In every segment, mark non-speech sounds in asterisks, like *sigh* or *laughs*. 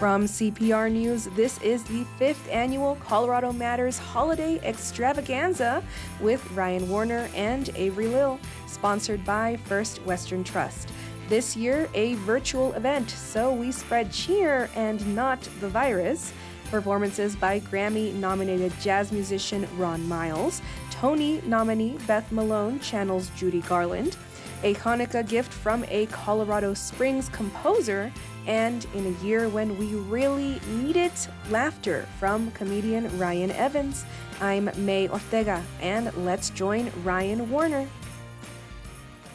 From CPR News, this is the fifth annual Colorado Matters Holiday Extravaganza with Ryan Warner and Avery Lill, sponsored by First Western Trust. This year, a virtual event, so we spread cheer and not the virus. Performances by Grammy nominated jazz musician Ron Miles, Tony nominee Beth Malone channels Judy Garland, a Hanukkah gift from a Colorado Springs composer, and in a year when we really needed laughter from comedian Ryan Evans. I'm May Ortega, and let's join Ryan Warner.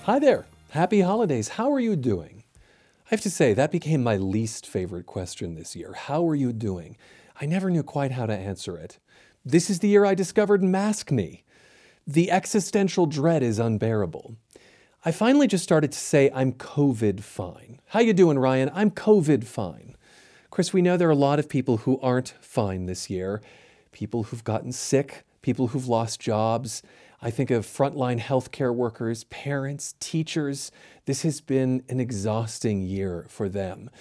Hi there. Happy holidays. How are you doing? I have to say, that became my least favorite question this year. How are you doing? I never knew quite how to answer it. This is the year I discovered maskne. The existential dread is unbearable. I finally just started to say I'm COVID fine. How you doing, Ryan? I'm COVID fine. Chris, we know there are a lot of people who aren't fine this year. People who've gotten sick, people who've lost jobs. I think of frontline healthcare workers, parents, teachers. This has been an exhausting year for them.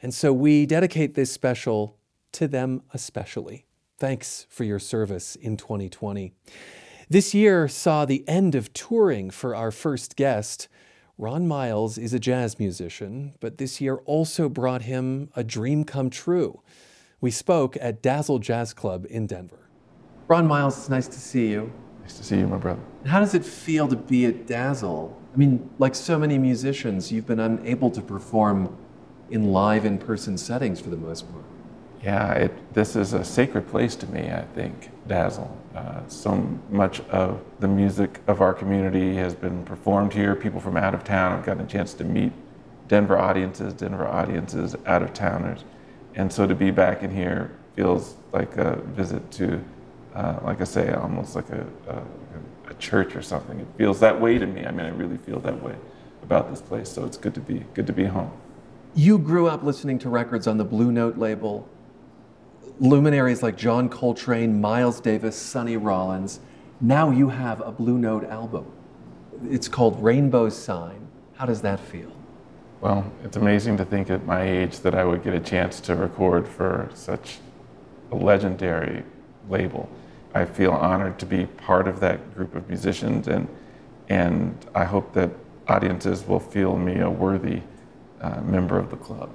And so we dedicate this special to them especially. Thanks for your service in 2020. This year saw the end of touring for our first guest. Ron Miles is a jazz musician, but this year also brought him a dream come true. We spoke at Dazzle Jazz Club in Denver. Ron Miles, it's nice to see you. Nice to see you, my brother. How does it feel to be at Dazzle? I mean, like so many musicians, you've been unable to perform in live in person settings for the most part. Yeah, it, this is a sacred place to me, I think, Dazzle. Uh, so much of the music of our community has been performed here. People from out of town have gotten a chance to meet Denver audiences, Denver audiences, out of towners. And so to be back in here feels like a visit to, uh, like I say, almost like a, a, a church or something. It feels that way to me. I mean, I really feel that way about this place. So it's good to be good to be home. You grew up listening to records on the Blue Note label luminaries like John Coltrane, Miles Davis, Sonny Rollins. Now you have a Blue Note album. It's called Rainbow Sign. How does that feel? Well, it's amazing to think at my age that I would get a chance to record for such a legendary label. I feel honored to be part of that group of musicians, and, and I hope that audiences will feel me a worthy uh, member of the club.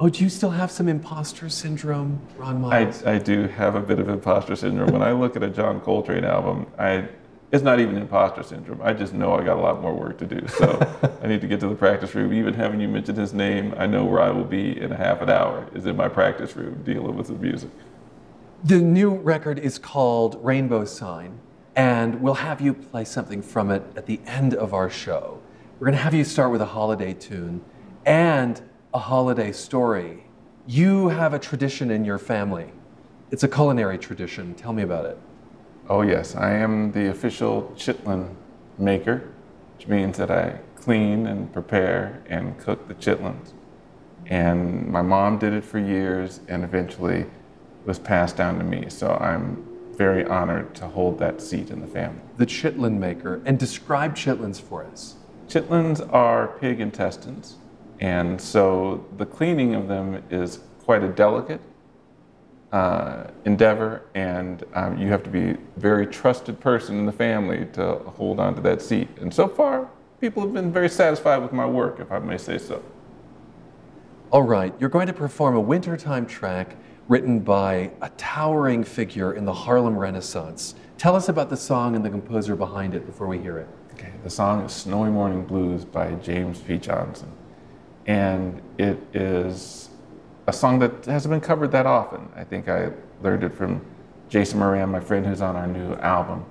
Oh, do you still have some imposter syndrome, Ron Miles? I, I do have a bit of imposter syndrome. when I look at a John Coltrane album, I it's not even imposter syndrome. I just know I got a lot more work to do. So *laughs* I need to get to the practice room. Even having you mention his name, I know where I will be in a half an hour is in my practice room dealing with the music. The new record is called Rainbow Sign, and we'll have you play something from it at the end of our show. We're going to have you start with a holiday tune and a holiday story. You have a tradition in your family. It's a culinary tradition. Tell me about it. Oh, yes. I am the official chitlin maker, which means that I clean and prepare and cook the chitlins. And my mom did it for years and eventually was passed down to me. So I'm very honored to hold that seat in the family. The chitlin maker. And describe chitlins for us. Chitlins are pig intestines and so the cleaning of them is quite a delicate uh, endeavor, and um, you have to be a very trusted person in the family to hold on to that seat. And so far, people have been very satisfied with my work, if I may say so. All right, you're going to perform a wintertime track written by a towering figure in the Harlem Renaissance. Tell us about the song and the composer behind it before we hear it. Okay, the song is Snowy Morning Blues by James P. Johnson and it is a song that hasn't been covered that often. I think I learned it from Jason Moran, my friend who's on our new album,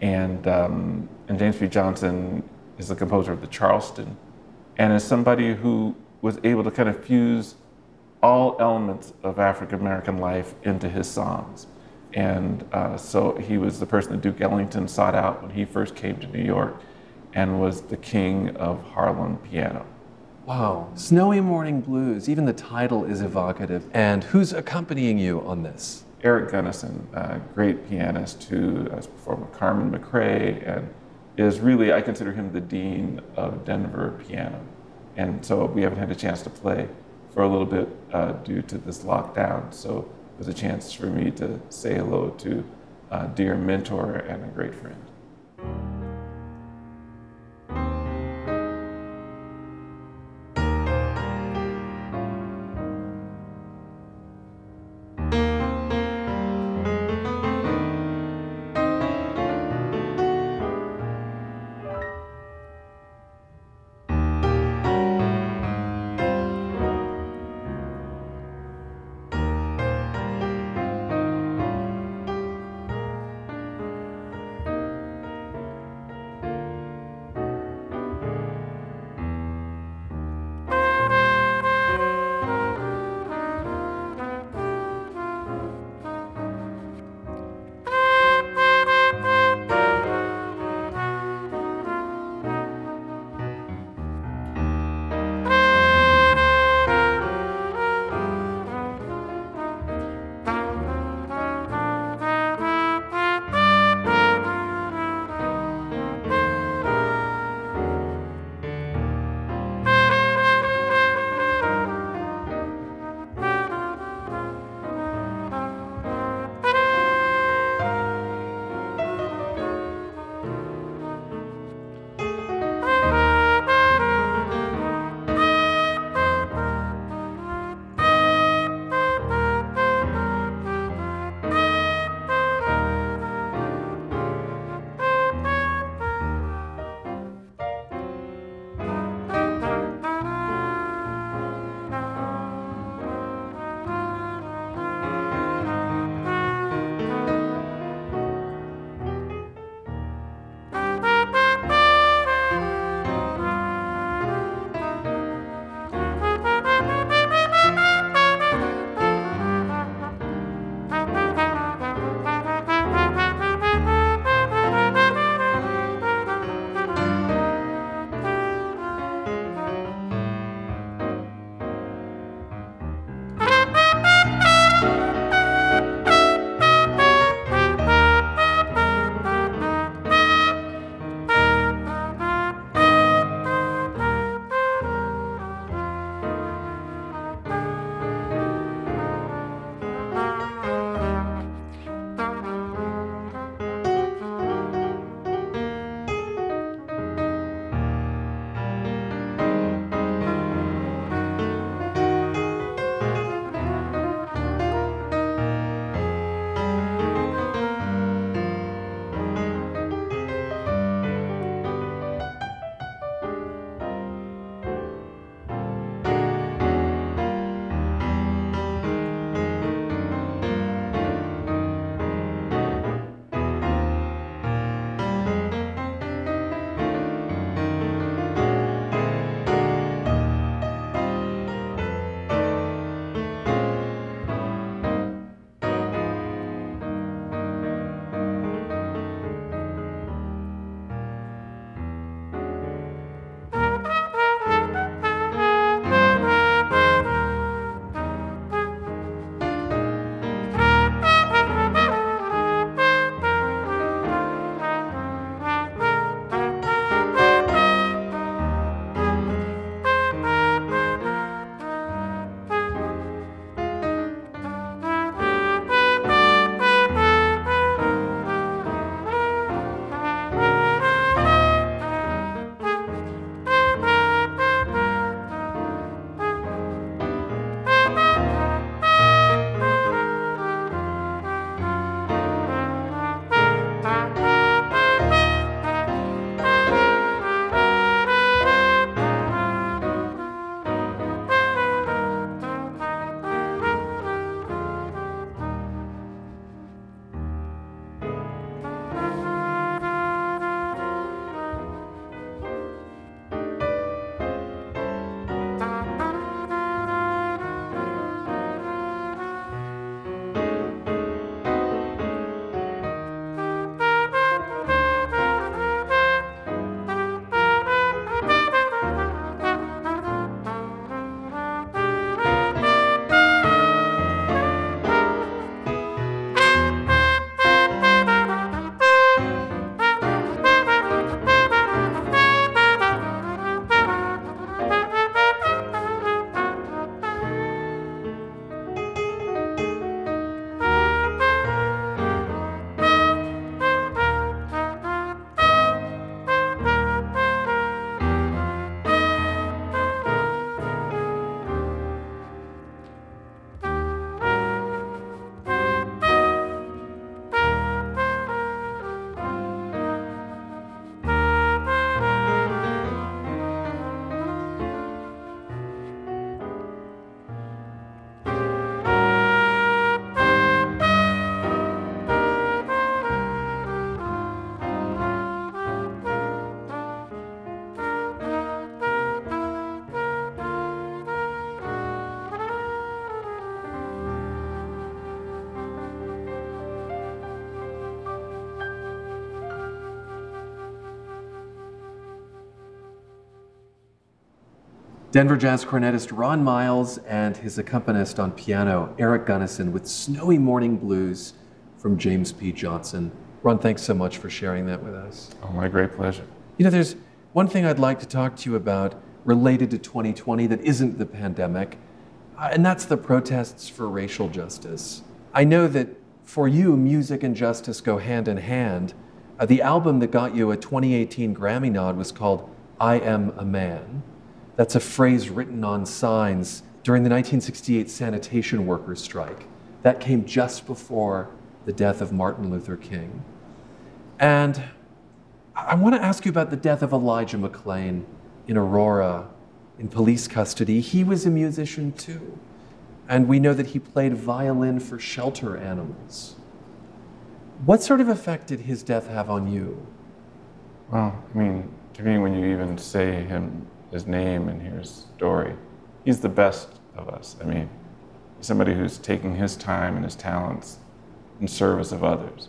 and um, and James P. Johnson is the composer of the Charleston, and is somebody who was able to kind of fuse all elements of African American life into his songs. And uh, so he was the person that Duke Ellington sought out when he first came to New York and was the king of Harlem piano. Wow. Snowy Morning Blues, even the title is evocative. And who's accompanying you on this? Eric Gunnison, a great pianist who has performed with Carmen McRae and is really, I consider him the dean of Denver piano. And so we haven't had a chance to play for a little bit uh, due to this lockdown. So it was a chance for me to say hello to a dear mentor and a great friend. Denver jazz cornetist Ron Miles and his accompanist on piano, Eric Gunnison, with Snowy Morning Blues from James P. Johnson. Ron, thanks so much for sharing that with us. Oh, my great pleasure. You know, there's one thing I'd like to talk to you about related to 2020 that isn't the pandemic, uh, and that's the protests for racial justice. I know that for you, music and justice go hand in hand. Uh, the album that got you a 2018 Grammy nod was called I Am a Man. That's a phrase written on signs during the 1968 sanitation workers' strike. That came just before the death of Martin Luther King. And I want to ask you about the death of Elijah McClain in Aurora in police custody. He was a musician too. And we know that he played violin for shelter animals. What sort of effect did his death have on you? Well, I mean, to me, when you even say him his name and hear his story. He's the best of us. I mean, somebody who's taking his time and his talents in service of others.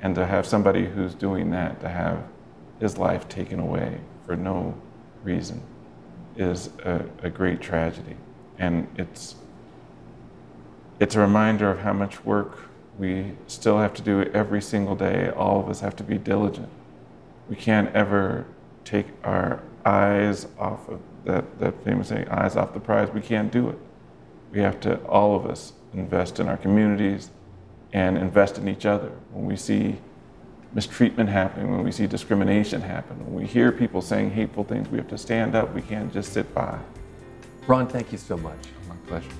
And to have somebody who's doing that, to have his life taken away for no reason, is a, a great tragedy. And it's, it's a reminder of how much work we still have to do every single day. All of us have to be diligent. We can't ever take our eyes off of that, that famous saying, eyes off the prize. We can't do it. We have to, all of us, invest in our communities and invest in each other. When we see mistreatment happening, when we see discrimination happen, when we hear people saying hateful things, we have to stand up. We can't just sit by. Ron, thank you so much. My pleasure.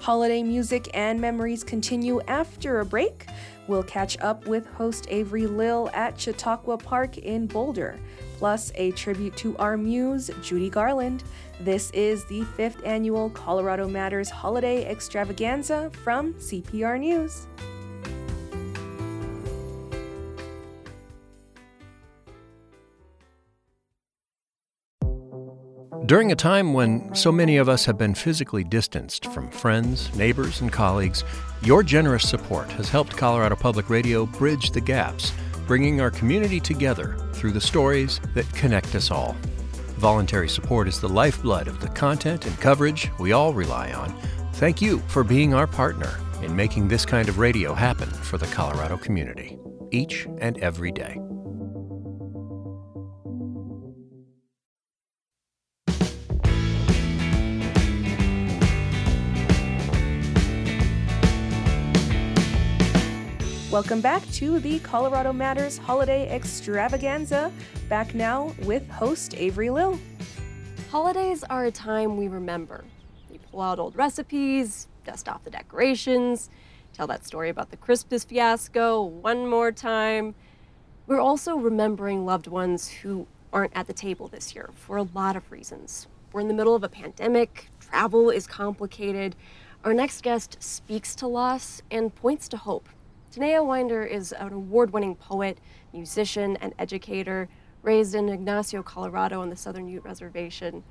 Holiday music and memories continue after a break. We'll catch up with host Avery Lill at Chautauqua Park in Boulder, plus a tribute to our muse, Judy Garland. This is the fifth annual Colorado Matters Holiday Extravaganza from CPR News. During a time when so many of us have been physically distanced from friends, neighbors, and colleagues, your generous support has helped Colorado Public Radio bridge the gaps, bringing our community together through the stories that connect us all. Voluntary support is the lifeblood of the content and coverage we all rely on. Thank you for being our partner in making this kind of radio happen for the Colorado community, each and every day. Welcome back to the Colorado Matters Holiday Extravaganza. Back now with host Avery Lill. Holidays are a time we remember. We pull out old recipes, dust off the decorations, tell that story about the Christmas fiasco one more time. We're also remembering loved ones who aren't at the table this year for a lot of reasons. We're in the middle of a pandemic, travel is complicated. Our next guest speaks to loss and points to hope Tanaya Winder is an award winning poet, musician, and educator raised in Ignacio, Colorado on the Southern Ute Reservation.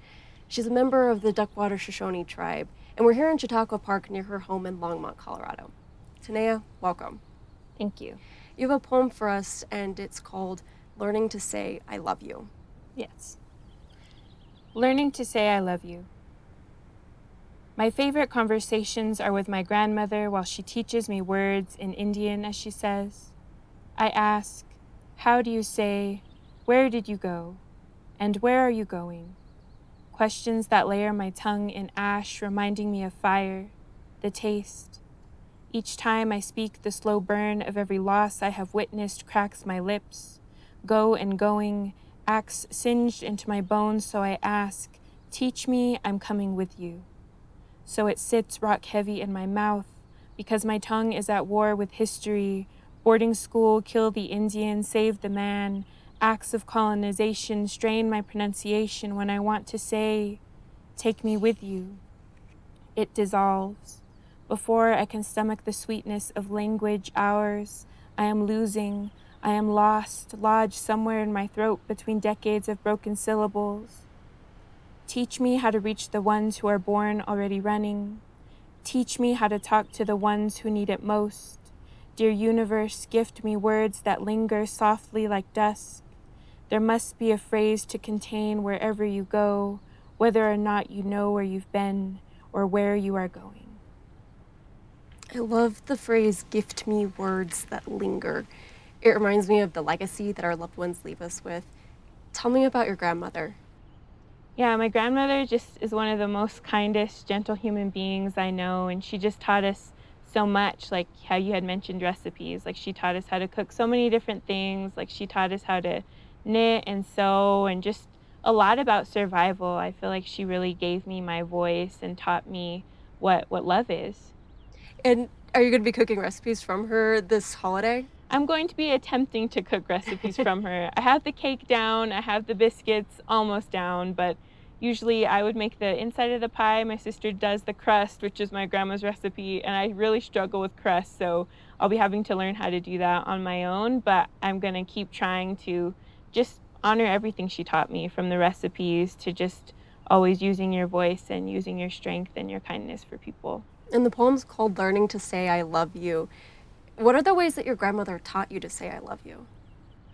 She's a member of the Duckwater Shoshone tribe, and we're here in Chautauqua Park near her home in Longmont, Colorado. Tanea, welcome. Thank you. You have a poem for us, and it's called Learning to Say I Love You. Yes. Learning to Say I Love You. My favorite conversations are with my grandmother while she teaches me words in Indian, as she says. I ask, How do you say, Where did you go? And where are you going? Questions that layer my tongue in ash, reminding me of fire, the taste. Each time I speak, the slow burn of every loss I have witnessed cracks my lips. Go and going, axe singed into my bones, so I ask, Teach me, I'm coming with you so it sits rock heavy in my mouth, because my tongue is at war with history. Boarding school, kill the Indian, save the man. Acts of colonization strain my pronunciation when I want to say, Take me with you. It dissolves. Before I can stomach the sweetness of language hours, I am losing. I am lost, lodged somewhere in my throat between decades of broken syllables. Teach me how to reach the ones who are born already running. Teach me how to talk to the ones who need it most. Dear universe, gift me words that linger softly like dusk. There must be a phrase to contain wherever you go, whether or not you know where you've been or where you are going. I love the phrase gift me words that linger. It reminds me of the legacy that our loved ones leave us with. Tell me about your grandmother. Yeah, my grandmother just is one of the most kindest, gentle human beings I know, and she just taught us so much, like how you had mentioned recipes. Like she taught us how to cook so many different things. Like she taught us how to knit and sew and just a lot about survival. I feel like she really gave me my voice and taught me what what love is. And are you going to be cooking recipes from her this holiday? I'm going to be attempting to cook recipes from her. I have the cake down, I have the biscuits almost down, but usually I would make the inside of the pie. My sister does the crust, which is my grandma's recipe, and I really struggle with crust, so I'll be having to learn how to do that on my own, but I'm going to keep trying to just honor everything she taught me from the recipes to just always using your voice and using your strength and your kindness for people. And the poem's called Learning to Say I Love You. What are the ways that your grandmother taught you to say I love you?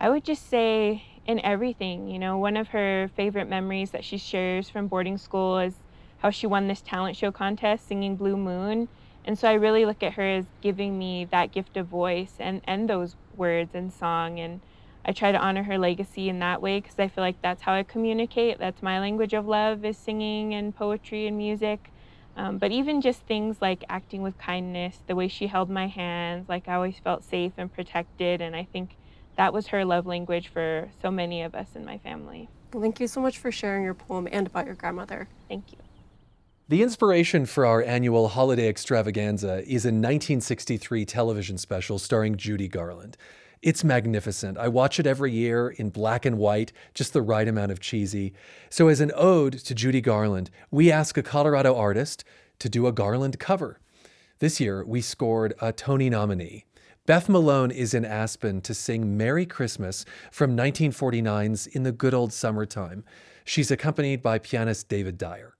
I would just say in everything. You know, one of her favorite memories that she shares from boarding school is how she won this talent show contest singing Blue Moon. And so I really look at her as giving me that gift of voice and, and those words and song. And I try to honor her legacy in that way because I feel like that's how I communicate. That's my language of love is singing and poetry and music. Um, but even just things like acting with kindness, the way she held my hands, like I always felt safe and protected. And I think that was her love language for so many of us in my family. thank you so much for sharing your poem and about your grandmother. Thank you. The inspiration for our annual holiday extravaganza is a 1963 television special starring Judy Garland. It's magnificent. I watch it every year in black and white, just the right amount of cheesy. So, as an ode to Judy Garland, we ask a Colorado artist to do a Garland cover. This year, we scored a Tony nominee. Beth Malone is in Aspen to sing Merry Christmas from 1949's In the Good Old Summertime. She's accompanied by pianist David Dyer.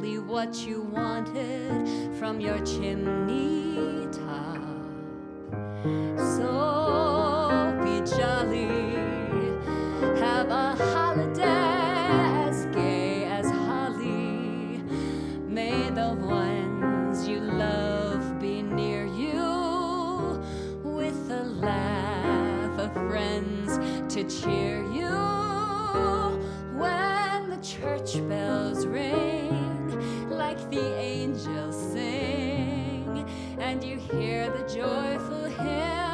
Exactly what you wanted from your chimney top. So be jolly, have a holiday as gay as holly. May the ones you love be near you with a laugh of friends to cheer you when the church bells ring and you hear the joyful hymn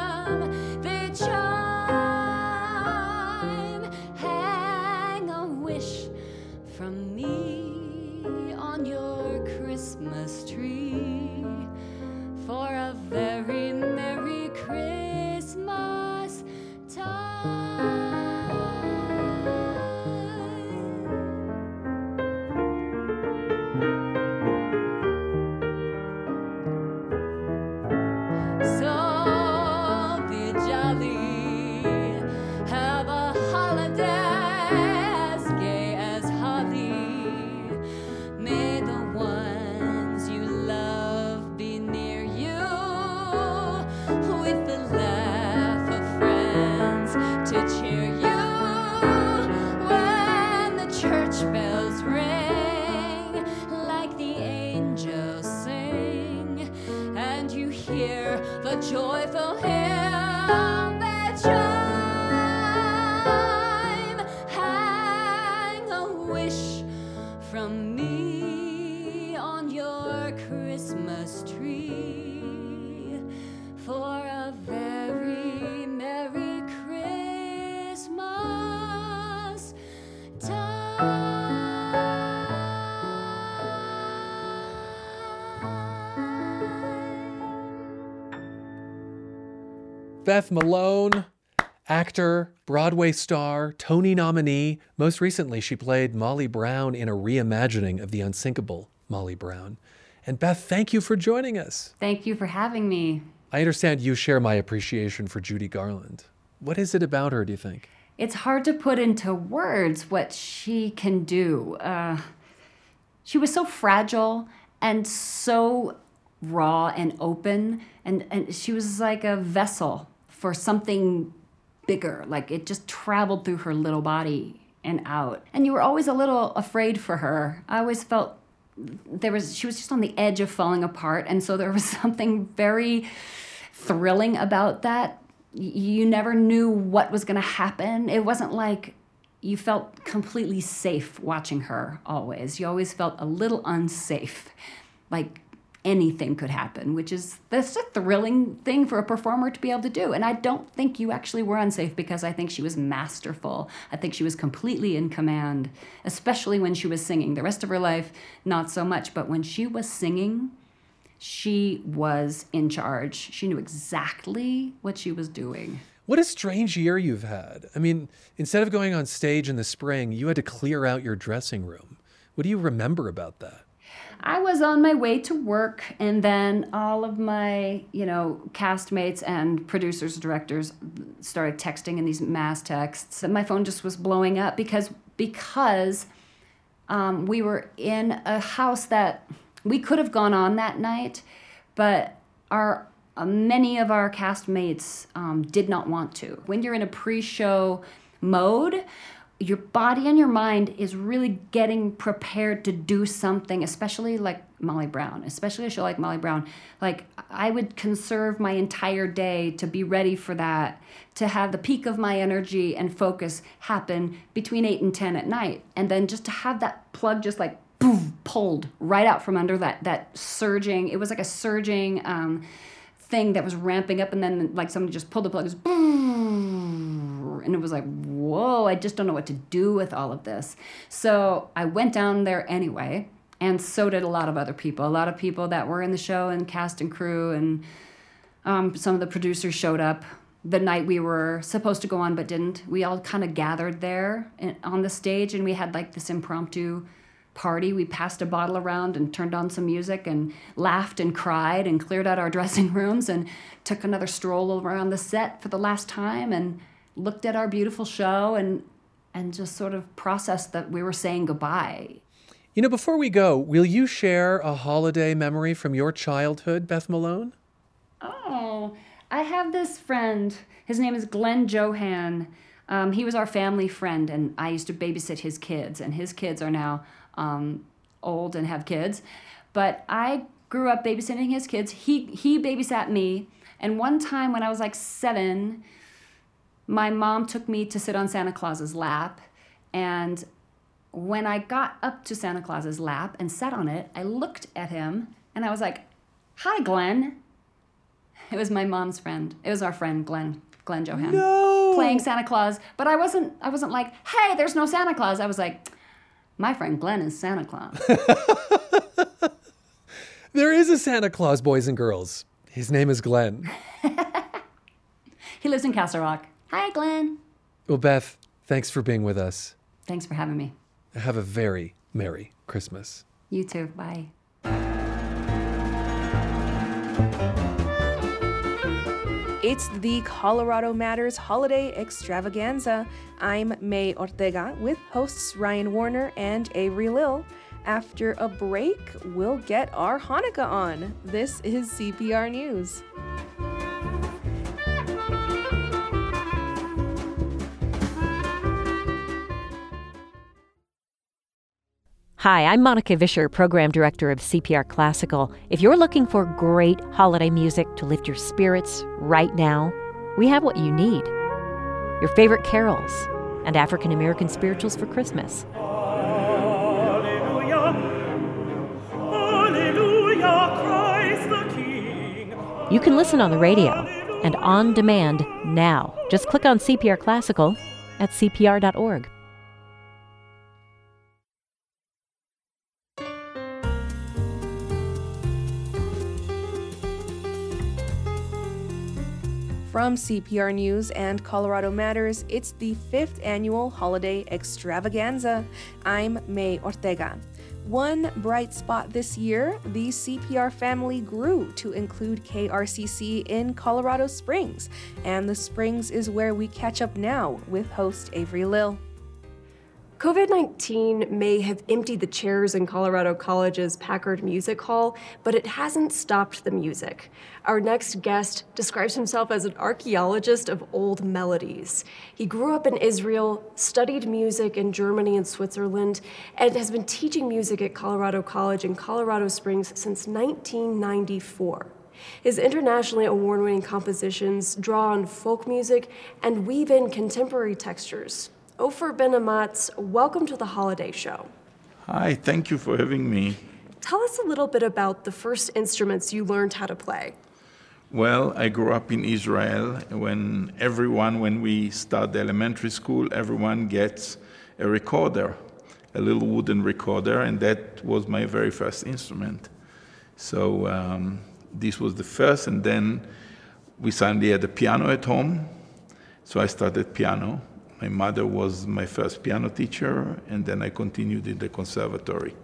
Beth Malone, actor, Broadway star, Tony nominee. Most recently, she played Molly Brown in a reimagining of the unsinkable Molly Brown. And Beth, thank you for joining us. Thank you for having me. I understand you share my appreciation for Judy Garland. What is it about her, do you think? It's hard to put into words what she can do. Uh, she was so fragile and so raw and open, and, and she was like a vessel for something bigger. Like it just traveled through her little body and out. And you were always a little afraid for her. I always felt there was she was just on the edge of falling apart and so there was *laughs* something very thrilling about that you never knew what was going to happen it wasn't like you felt completely safe watching her always you always felt a little unsafe like anything could happen, which is that's a thrilling thing for a performer to be able to do. And I don't think you actually were unsafe because I think she was masterful. I think she was completely in command, especially when she was singing. The rest of her life, not so much, but when she was singing, she was in charge. She knew exactly what she was doing. What a strange year you've had. I mean, instead of going on stage in the spring, you had to clear out your dressing room. What do you remember about that? I was on my way to work, and then all of my, you know, castmates and producers, directors started texting in these mass texts, and my phone just was blowing up because because um, we were in a house that we could have gone on that night, but our uh, many of our castmates um, did not want to. When you're in a pre-show mode, your body and your mind is really getting prepared to do something, especially like Molly Brown, especially a show like Molly Brown. Like, I would conserve my entire day to be ready for that, to have the peak of my energy and focus happen between 8 and 10 at night. And then just to have that plug just like boom, pulled right out from under that, that surging, it was like a surging, um, thing that was ramping up and then like somebody just pulled the plug and it was like whoa i just don't know what to do with all of this. So i went down there anyway and so did a lot of other people. A lot of people that were in the show and cast and crew and um, some of the producers showed up the night we were supposed to go on but didn't. We all kind of gathered there on the stage and we had like this impromptu party. We passed a bottle around and turned on some music and laughed and cried and cleared out our *laughs* dressing rooms and took another stroll around the set for the last time and looked at our beautiful show and and just sort of processed that we were saying goodbye. You know, before we go, will you share a holiday memory from your childhood, Beth Malone? Oh, I have this friend. His name is Glenn Johan. Um, he was our family friend, and I used to babysit his kids, and his kids are now um, old and have kids. But I grew up babysitting his kids. He he babysat me, and one time when I was like seven, my mom took me to sit on Santa Claus's lap, and when I got up to Santa Claus's lap and sat on it, I looked at him and I was like, "Hi, Glenn." *laughs* It was my mom's friend. It was our friend Glenn. Glenn Johan no. playing Santa Claus, but I wasn't. I wasn't like, "Hey, there's no Santa Claus." I was like, my friend Glenn is Santa Claus. *laughs* there is a Santa Claus, boys and girls. His name is Glenn. *laughs* he lives in Castle Rock. Hi, Glenn. Well, Beth, thanks for being with us. Thanks for having me. Have a very Merry Christmas. You too. Bye. It's the Colorado Matters Holiday Extravaganza. I'm May Ortega with hosts Ryan Warner and Avery Lill. After a break, we'll get our Hanukkah on. This is CPR News. Hi, I'm Monika Vischer, Program Director of CPR Classical. If you're looking for great holiday music to lift your spirits right now, we have what you need your favorite carols and African American spirituals for Christmas. You can listen on the radio and on demand now. Just click on CPR Classical at cpr.org. From CPR News and Colorado Matters, it's the fifth annual holiday extravaganza. I'm May Ortega. One bright spot this year, the CPR family grew to include KRCC in Colorado Springs, and the Springs is where we catch up now with host Avery Lill. COVID 19 may have emptied the chairs in Colorado College's Packard Music Hall, but it hasn't stopped the music. Our next guest describes himself as an archaeologist of old melodies. He grew up in Israel, studied music in Germany and Switzerland, and has been teaching music at Colorado College in Colorado Springs since 1994. His internationally award winning compositions draw on folk music and weave in contemporary textures. Ofer Ben-Amots, welcome to the Holiday Show. Hi, thank you for having me. Tell us a little bit about the first instruments you learned how to play. Well, I grew up in Israel when everyone, when we start the elementary school, everyone gets a recorder, a little wooden recorder, and that was my very first instrument. So um, this was the first, and then we suddenly had a piano at home, so I started piano. My mother was my first piano teacher, and then I continued in the conservatory.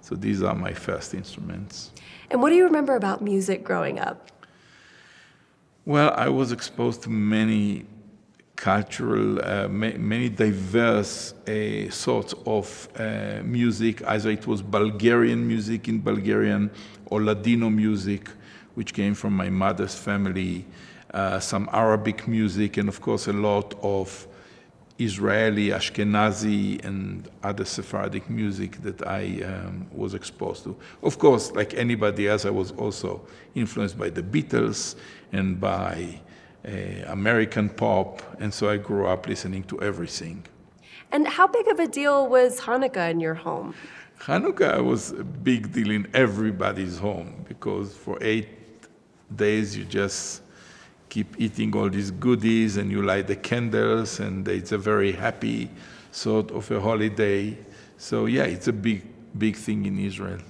So these are my first instruments. And what do you remember about music growing up? Well, I was exposed to many cultural, uh, ma- many diverse uh, sorts of uh, music. Either it was Bulgarian music in Bulgarian or Ladino music, which came from my mother's family, uh, some Arabic music, and of course, a lot of Israeli, Ashkenazi, and other Sephardic music that I um, was exposed to. Of course, like anybody else, I was also influenced by the Beatles and by uh, American pop, and so I grew up listening to everything. And how big of a deal was Hanukkah in your home? Hanukkah was a big deal in everybody's home because for eight days you just keep eating all these goodies and you light the candles and it's a very happy sort of a holiday. So yeah, it's a big, big thing in Israel.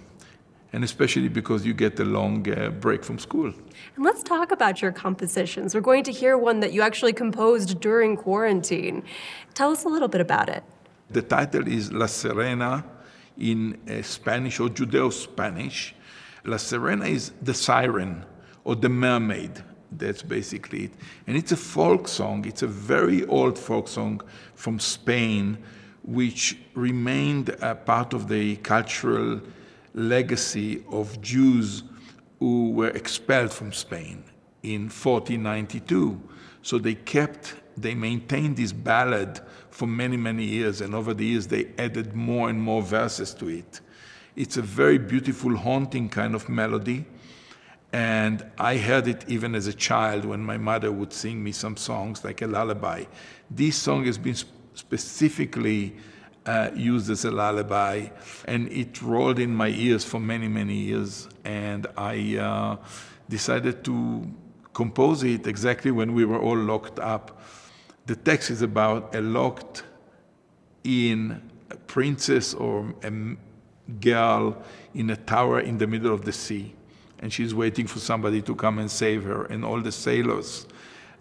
And especially because you get a long uh, break from school. And let's talk about your compositions. We're going to hear one that you actually composed during quarantine. Tell us a little bit about it. The title is La Sirena in uh, Spanish or Judeo Spanish. La Sirena is the siren or the mermaid. That's basically it. And it's a folk song. It's a very old folk song from Spain, which remained a part of the cultural legacy of Jews who were expelled from Spain in 1492. So they kept, they maintained this ballad for many, many years, and over the years they added more and more verses to it. It's a very beautiful, haunting kind of melody. And I heard it even as a child when my mother would sing me some songs like a lullaby. This song has been specifically uh, used as a lullaby, and it rolled in my ears for many, many years. And I uh, decided to compose it exactly when we were all locked up. The text is about a locked in princess or a girl in a tower in the middle of the sea and she's waiting for somebody to come and save her. And all the sailors,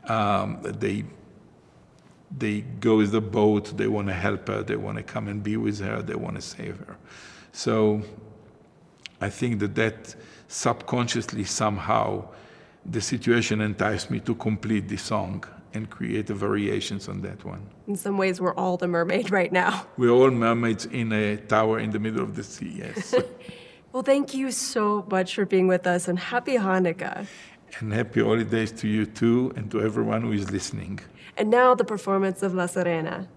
um, they they go with the boat. They want to help her. They want to come and be with her. They want to save her. So I think that that subconsciously somehow the situation enticed me to complete the song and create the variations on that one. In some ways, we're all the mermaid *laughs* right now. We're all mermaids in a tower in the middle of the sea, yes. *laughs* well, thank you so much for being with us and happy Hanukkah. And happy holidays to you too and to everyone who is listening. And now the performance of La Sirena.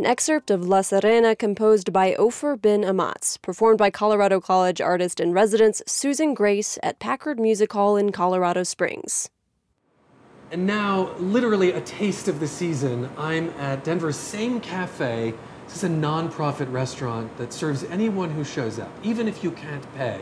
An excerpt of La Sirena composed by Ofer Ben-Amots, performed by Colorado College artist in residence Susan Grace at Packard Music Hall in Colorado Springs. And now, literally a taste of the season, I'm at Denver's Same Cafe. This is a nonprofit restaurant that serves anyone who shows up, even if you can't pay.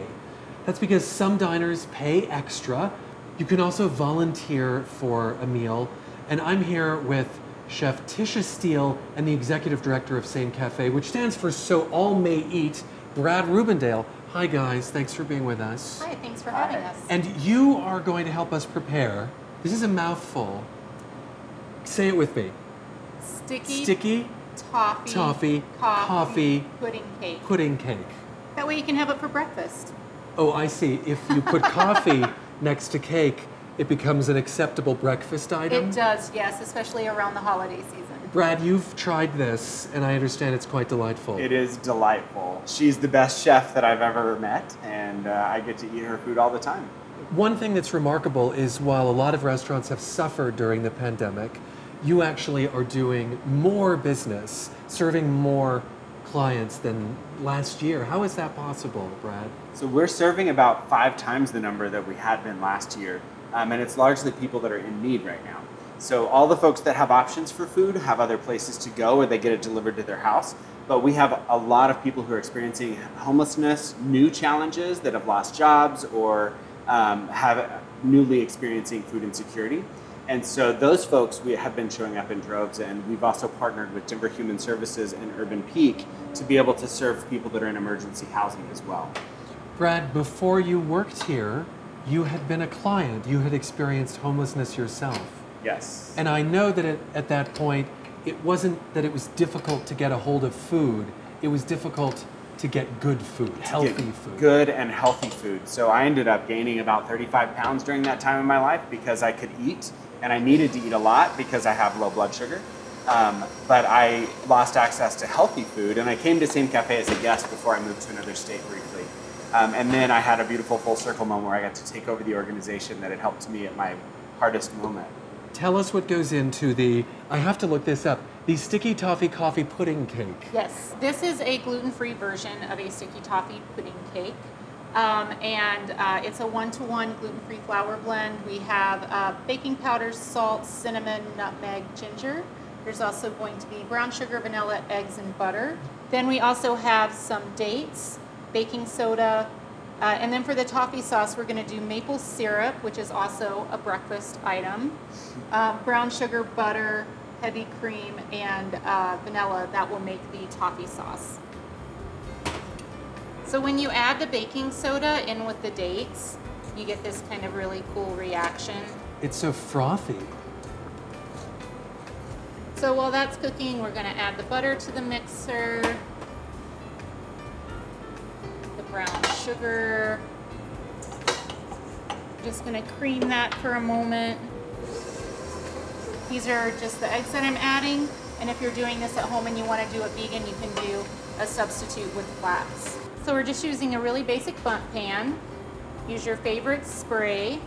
That's because some diners pay extra. You can also volunteer for a meal. And I'm here with Chef Tisha Steele and the executive director of Same Cafe, which stands for So All May Eat, Brad Rubendale. Hi, guys. Thanks for being with us. Hi, thanks for having us. And you are going to help us prepare. This is a mouthful. Say it with me. Sticky, Sticky toffee, toffee, coffee, coffee, pudding cake. pudding cake. That way you can have it for breakfast. Oh, I see. If you put coffee *laughs* next to cake, it becomes an acceptable breakfast item. It does, yes, especially around the holiday season. Brad, you've tried this, and I understand it's quite delightful. It is delightful. She's the best chef that I've ever met, and uh, I get to eat her food all the time. One thing that's remarkable is while a lot of restaurants have suffered during the pandemic, you actually are doing more business, serving more clients than last year. How is that possible, Brad? So we're serving about five times the number that we had been last year, um, and it's largely people that are in need right now. So all the folks that have options for food have other places to go, or they get it delivered to their house. But we have a lot of people who are experiencing homelessness, new challenges that have lost jobs, or um, have newly experiencing food insecurity. And so those folks we have been showing up in droves, and we've also partnered with Denver Human Services and Urban Peak to be able to serve people that are in emergency housing as well. Brad, before you worked here, you had been a client. You had experienced homelessness yourself. Yes. And I know that at, at that point, it wasn't that it was difficult to get a hold of food, it was difficult to get good food, healthy food. Good and healthy food. So I ended up gaining about 35 pounds during that time in my life because I could eat and I needed to eat a lot because I have low blood sugar. Um, but I lost access to healthy food and I came to Same Cafe as a guest before I moved to another state briefly. Um, and then I had a beautiful full circle moment where I got to take over the organization that had helped me at my hardest moment. Tell us what goes into the, I have to look this up, the sticky toffee coffee pudding cake. Yes, this is a gluten-free version of a sticky toffee pudding cake. Um, and uh, it's a one-to-one gluten-free flour blend. We have uh, baking powder, salt, cinnamon, nutmeg, ginger. There's also going to be brown sugar, vanilla, eggs, and butter. Then we also have some dates, baking soda, uh, and then for the toffee sauce, we're going to do maple syrup, which is also a breakfast item, uh, brown sugar, butter, heavy cream, and uh, vanilla. That will make the toffee sauce. So when you add the baking soda in with the dates, you get this kind of really cool reaction. It's so frothy. So while that's cooking, we're going to add the butter to the mixer, brown sugar. Just to cream that for a moment. These are just the eggs that I'm adding. And if you're doing this at home and you want to do it vegan, you can do a substitute with flax. So we're just using a really basic pan. Use your favorite spray.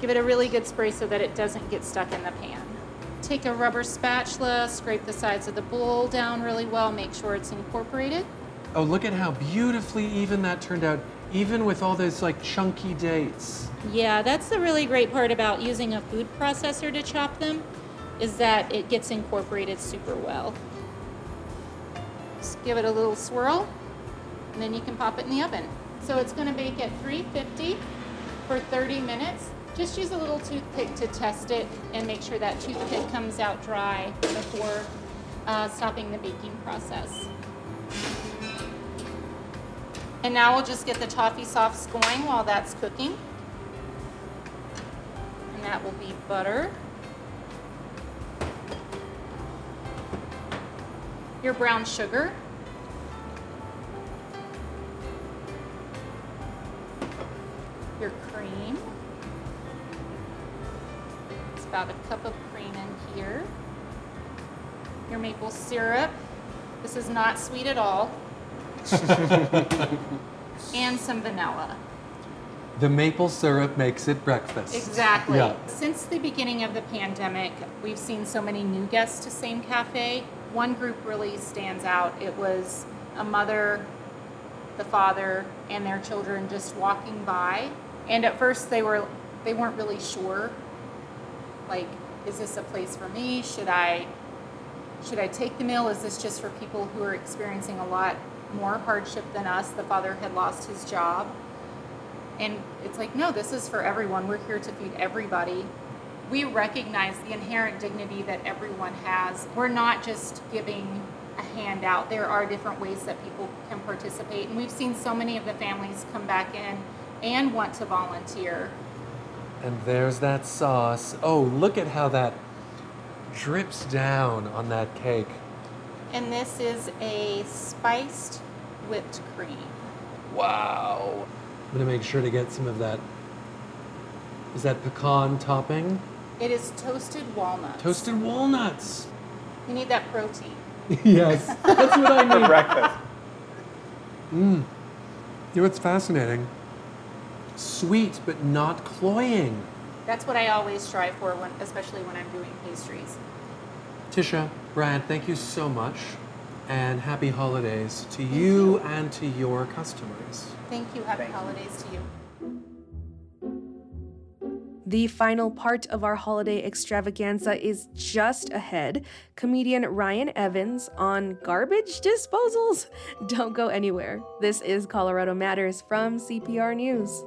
Give it a really good spray so that it doesn't get stuck in the pan. Take a rubber spatula, scrape the sides of the bowl down really well, make sure it's incorporated. Oh, look at how beautifully even that turned out, even with all those like chunky dates. Yeah, that's the really great part about using a food processor to chop them, is that it gets incorporated super well. Just give it a little swirl, and then you can pop it in the oven. So it's gonna bake at 350 for 30 minutes. Just use a little toothpick to test it and make sure that toothpick comes out dry before uh, stopping the baking process. And now we'll just get the toffee sauce going while that's cooking. And that will be butter. Your brown sugar. Your cream. About a cup of cream in here. Your maple syrup. This is not sweet at all. *laughs* and some vanilla. The maple syrup makes it breakfast. Exactly. Yeah. Since the beginning of the pandemic, we've seen so many new guests to Same Cafe. One group really stands out. It was a mother, the father, and their children just walking by. And at first they were they weren't really sure. Like, is this a place for me? Should I should I take the meal? Is this just for people who are experiencing a lot more hardship than us? The father had lost his job. And it's like, no, this is for everyone. We're here to feed everybody. We recognize the inherent dignity that everyone has. We're not just giving a handout. There are different ways that people can participate. And we've seen so many of the families come back in and want to volunteer. And there's that sauce. Oh, look at how that drips down on that cake. And this is a spiced whipped cream. Wow. I'm gonna make sure to get some of that. Is that pecan topping? It is toasted walnuts. Toasted walnuts. You need that protein. *laughs* yes, that's what I *laughs* For need. breakfast. Mm. You know what's fascinating? Sweet, but not cloying. That's what I always strive for, when, especially when I'm doing pastries. Tisha, Brad, thank you so much. And happy holidays to you, and to your customers. Thank you. Happy holidays to you. The final part of our holiday extravaganza is just ahead. Comedian Rion Evans on garbage disposals. *laughs* Don't go anywhere. This is Colorado Matters from CPR News.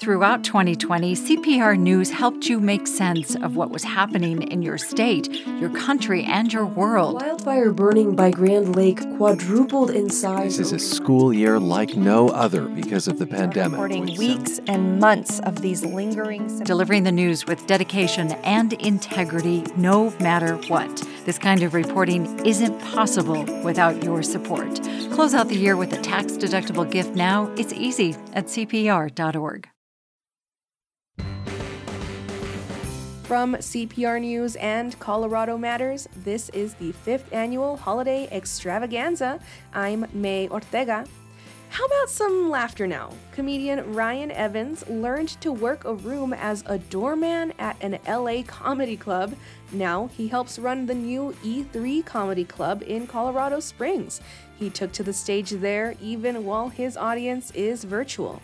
Throughout 2020, CPR News helped you make sense of what was happening in your state, your country, and your world. Wildfire burning by Grand Lake quadrupled in size. This is a school year like no other because of the pandemic. Reporting weeks and months of these lingering symptoms. Delivering the news with dedication and integrity, no matter what. This kind of reporting isn't possible without your support. Close out the year with a tax deductible gift now. It's easy at CPR.org. From CPR News and Colorado Matters, this is the fifth annual holiday extravaganza. I'm May Ortega. How about some laughter now? Comedian Rion Evans learned to work a room as a doorman at an LA comedy club. Now he helps run the new E3 Comedy Club in Colorado Springs. He took to the stage there even while his audience is virtual.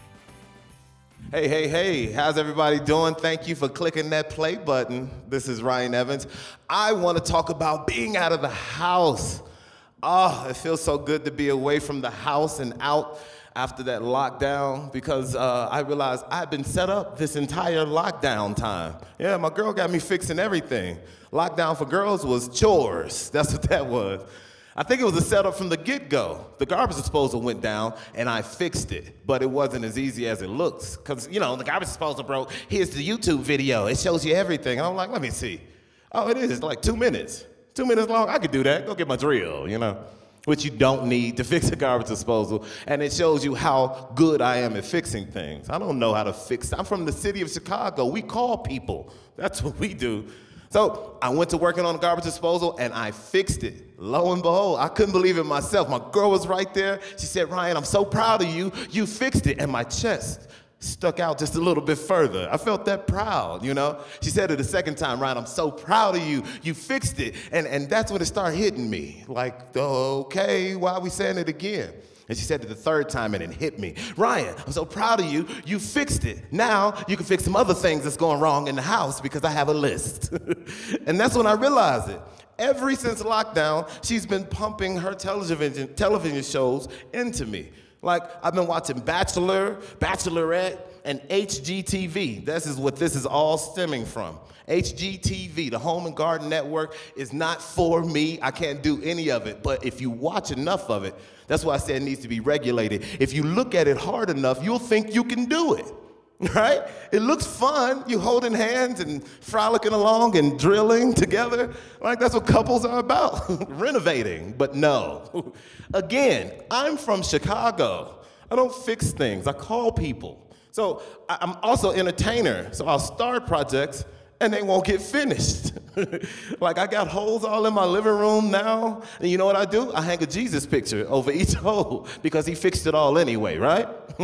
Hey, hey, hey, how's everybody doing? Thank you for clicking that play button. This is Rion Evans. I want to talk about being out of the house. Oh, it feels so good to be away from the house and out after that lockdown because uh, I realized I've been set up this entire lockdown time. Yeah, my girl got me fixing everything. Lockdown for girls was chores. That's what that was. I think it was a setup from the get go. The garbage disposal went down and I fixed it, but it wasn't as easy as it looks. Because, you know, the garbage disposal broke. Here's the YouTube video, it shows you everything. I'm like, let me see. Oh, it is like two minutes. Two minutes long. I could do that. Go get my drill, you know, which you don't need to *laughs* fix a garbage disposal. And it shows you how good I am at fixing things. I don't know how to fix. I'm from the city of Chicago. We call people. That's what we do. So I went to working on the garbage disposal and I fixed it. Lo and behold, I couldn't believe it myself. My girl was right there. She said, Ryan, I'm so proud of you. You fixed it. And my chest stuck out just a little bit further. I felt that proud, you know? She said it a second time, Ryan, I'm so proud of you. You fixed it. And, and that's when it started hitting me. Like, okay, why are we saying it again? And she said it the third time and it hit me. Ryan, I'm so proud of you. You fixed it. Now you can fix some other things that's going wrong in the house because I have a list. *laughs* and that's when I realized it. Every since lockdown, she's been pumping her television, television shows into me. Like I've been watching Bachelor, Bachelorette, and HGTV. This is what this is all stemming from. HGTV, the Home and Garden Network, is not for me. I can't do any of it. But if you watch enough of it, that's why I said it needs to be regulated. If you look at it hard enough, you'll think you can do it. *laughs* Right? It looks fun. You holding hands and frolicking along and drilling together. Like that's what couples are about. *laughs* Renovating. But no. *laughs* Again, I'm from Chicago. I don't fix things. I call people. So I'm also entertainer. So I'll start projects and they won't get finished. *laughs* like I got holes all in my living room now. And you know what I do? I hang a Jesus picture over each *laughs* hole because he fixed it all anyway, right? *laughs*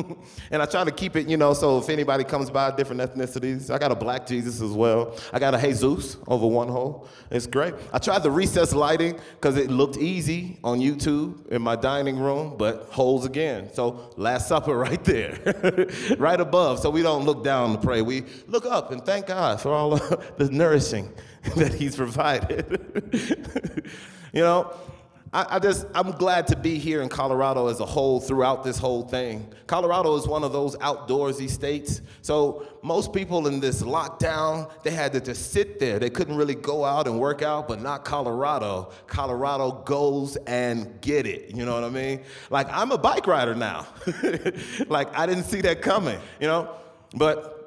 and I try to keep it, you know, so if anybody comes by different ethnicities, I got a black Jesus as well. I got a Jesus over one hole. It's great. I tried the recess lighting because it looked easy on YouTube in my dining room, but holes again. So Last Supper right there, right above. So we don't look down to pray. We look up and thank God for all *laughs* the nourishing *laughs* that He's provided. *laughs* you know, I, I, just, I'm glad to be here in Colorado as a whole throughout this whole thing. Colorado is one of those outdoorsy states. So most people in this lockdown, they had to just sit there. They couldn't really go out and work out, but not Colorado. Colorado goes and get it. You know what I mean? Like I'm a bike rider now. like I didn't see that coming, you know? But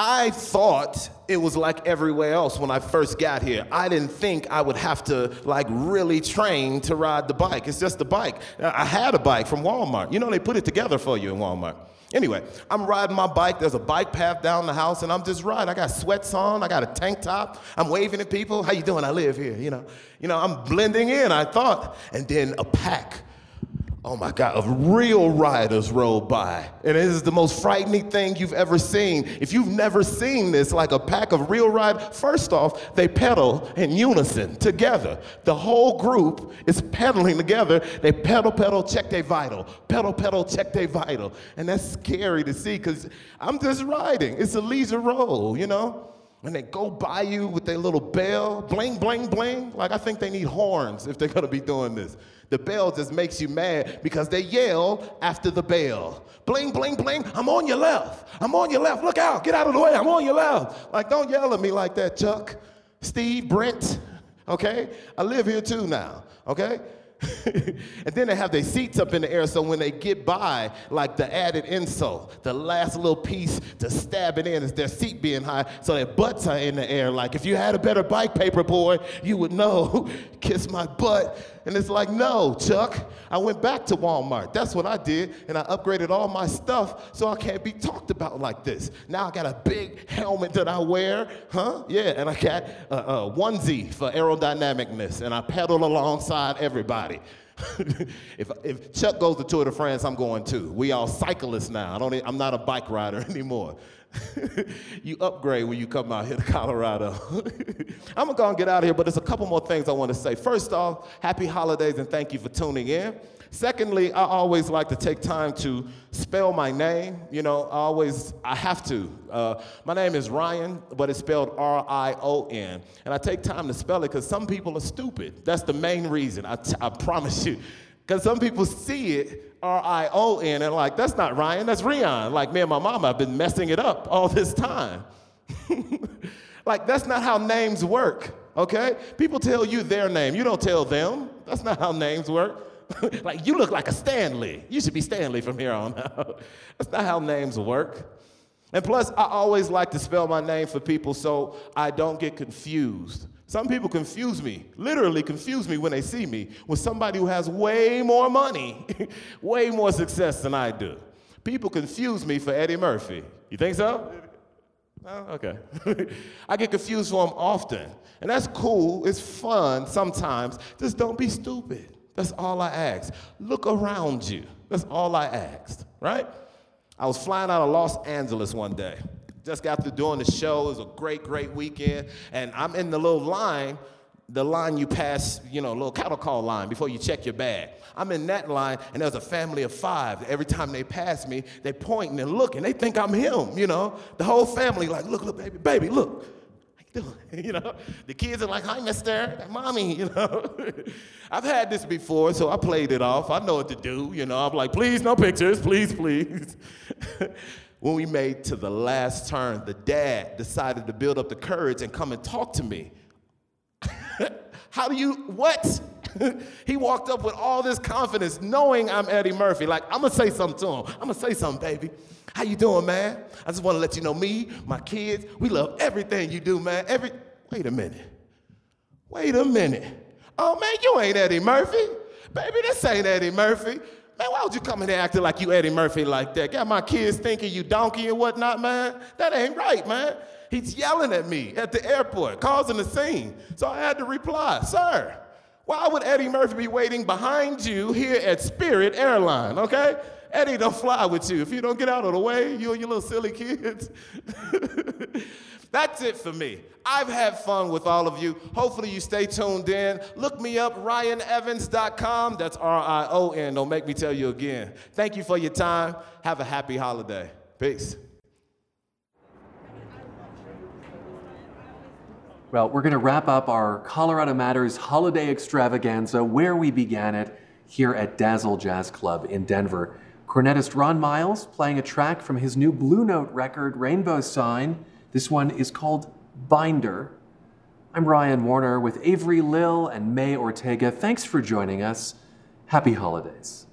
I thought it was like everywhere else when I first got here. I didn't think I would have to like really train to ride the bike. It's just a bike. I had a bike from Walmart. You know, they put it together for you in Walmart. Anyway, I'm riding my bike. There's a bike path down the house, and I'm just riding. I got sweats on. I got a tank top. I'm waving at people. How you doing? I live here. You know, you know. I'm blending in. I thought, and then a pack oh my God, of real riders rolled by. And it is the most frightening thing you've ever seen. If you've never seen this, like a pack of real riders, first off, they pedal in unison together. The whole group is pedaling together. They pedal, pedal, check their vital. Pedal, pedal, check their vital. And that's scary to see because I'm just riding. It's a leisure roll, you know? And they go by you with their little bell, bling, bling, bling. Like I think they need horns if they're gonna be doing this. The bell just makes you mad because they yell after the bell. Bling, bling, bling, I'm on your left. I'm on your left. Look out, get out of the way. I'm on your left. Like, don't yell at me like that, Chuck, Steve, Brent. Okay? I live here too now. Okay? *laughs* and then they have their seats up in the air so when they get by, like the added insult, the last little piece to stab it in is their seat being high, so their butts are in the air. Like if you had a better bike paper boy, you would know, *laughs* kiss my butt. And it's like, no, Chuck. I went back to Walmart. That's what I did, and I upgraded all my stuff so I can't be talked about like this. Now I got a big helmet that I wear, huh? Yeah, and I got a, a onesie for aerodynamicness, and I pedal alongside everybody. *laughs* if, if Chuck goes to Tour de France, I'm going too. We all cyclists now. I don't, I'm not a bike rider *laughs* anymore. *laughs* you upgrade when you come out here to Colorado. *laughs* I'm gonna go and get out of here, but there's a couple more things I want to say. First off, happy holidays and thank you for tuning in. Secondly, I always like to take time to spell my name. You know, I always, I have to. Uh, my name is Ryan, but it's spelled R I O N. And I take time to spell it because some people are stupid. That's the main reason, I, t- I promise you. Because some people see it R I O N, and like, that's not Ryan, that's Rion. Like, me and my mama have been messing it up all this time. *laughs* like, that's not how names work, okay? People tell you their name, you don't tell them. That's not how names work. *laughs* like, you look like a Stanley. You should be Stanley from here on out. *laughs* that's not how names work. And plus, I always like to spell my name for people so I don't get confused. Some people confuse me, literally confuse me when they see me with somebody who has way more money, *laughs* way more success than I do. People confuse me for Eddie Murphy. You think so? Oh, okay. *laughs* I get confused for him often. And that's cool, it's fun sometimes. Just don't be stupid. That's all I ask. Look around you. That's all I asked, right? I was flying out of Los Angeles one day. Just got through doing the show. It was a great, great weekend. And I'm in the little line, the line you pass, you know, a little cattle call line before you check your bag. I'm in that line, and there's a family of five. Every time they pass me, they pointing and looking. They think I'm him, you know. The whole family like, look, look, baby, baby, look. *laughs* You know, the kids are like, hi, mister, mommy, *laughs* you know. *laughs* I've had this before, so I played it off. I know what to do, you know. I'm like, please, no pictures, please, please. When we made to the last turn, the dad decided to build up the courage and come and talk to me. *laughs* How do you, what? *laughs* he walked up with all this confidence, knowing I'm Eddie Murphy. Like, I'm gonna say something to him. I'm gonna say something, baby. How you doing, man? I just wanna let you know me, my kids, we love everything you do, man. Every, wait a minute. Wait a minute. Oh, man, you ain't Eddie Murphy. Baby, this ain't Eddie Murphy. Man, why would you come in here acting like you Eddie Murphy like that? Got my kids thinking you donkey and whatnot, man. That ain't right, man. He's yelling at me at the airport, causing a scene. So I had to reply, sir, why would Eddie Murphy be waiting behind you here at Spirit Airline, okay? Eddie don't fly with you. If you don't get out of the way, you and your little silly kids. *laughs* That's it for me. I've had fun with all of you. Hopefully, you stay tuned in. Look me up, rionevans.com. That's R I O N. Don't make me tell you again. Thank you for your time. Have a happy holiday. Peace. Well, we're going to wrap up our Colorado Matters holiday extravaganza where we began it here at Dazzle Jazz Club in Denver. Cornetist Ron Miles playing a track from his new Blue Note record, Rainbow Sign. This one is called Binder. I'm Ryan Warner with Avery Lill and May Ortega. Thanks for joining us. Happy holidays.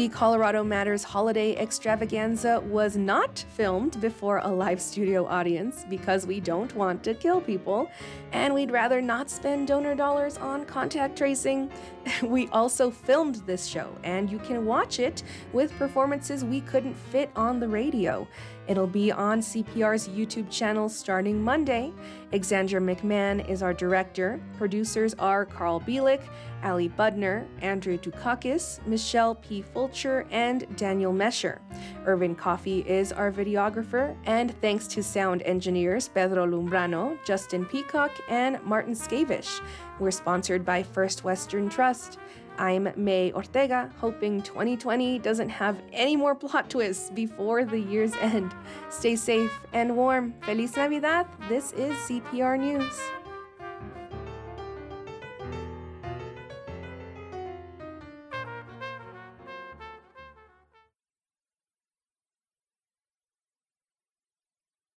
The Colorado Matters Holiday Extravaganza was not filmed before a live studio audience because we don't want to kill people and we'd rather not spend donor dollars on contact tracing. *laughs* We also filmed this show and you can watch it with performances we couldn't fit on the radio. It'll be on CPR's YouTube channel starting Monday. Exandra McMahon is our director. Producers are Carl Bielik, Ali Budner, Andrew Dukakis, Michelle P. Fulcher, and Daniel Mesher. Irvin Coffey is our videographer, and thanks to sound engineers Pedro Lumbrano, Justin Peacock, and Martin Skavish. We're sponsored by First Western Trust. I'm May Ortega, hoping 2020 doesn't have any more plot twists before the year's end. Stay safe and warm. Feliz Navidad. This is CPR News.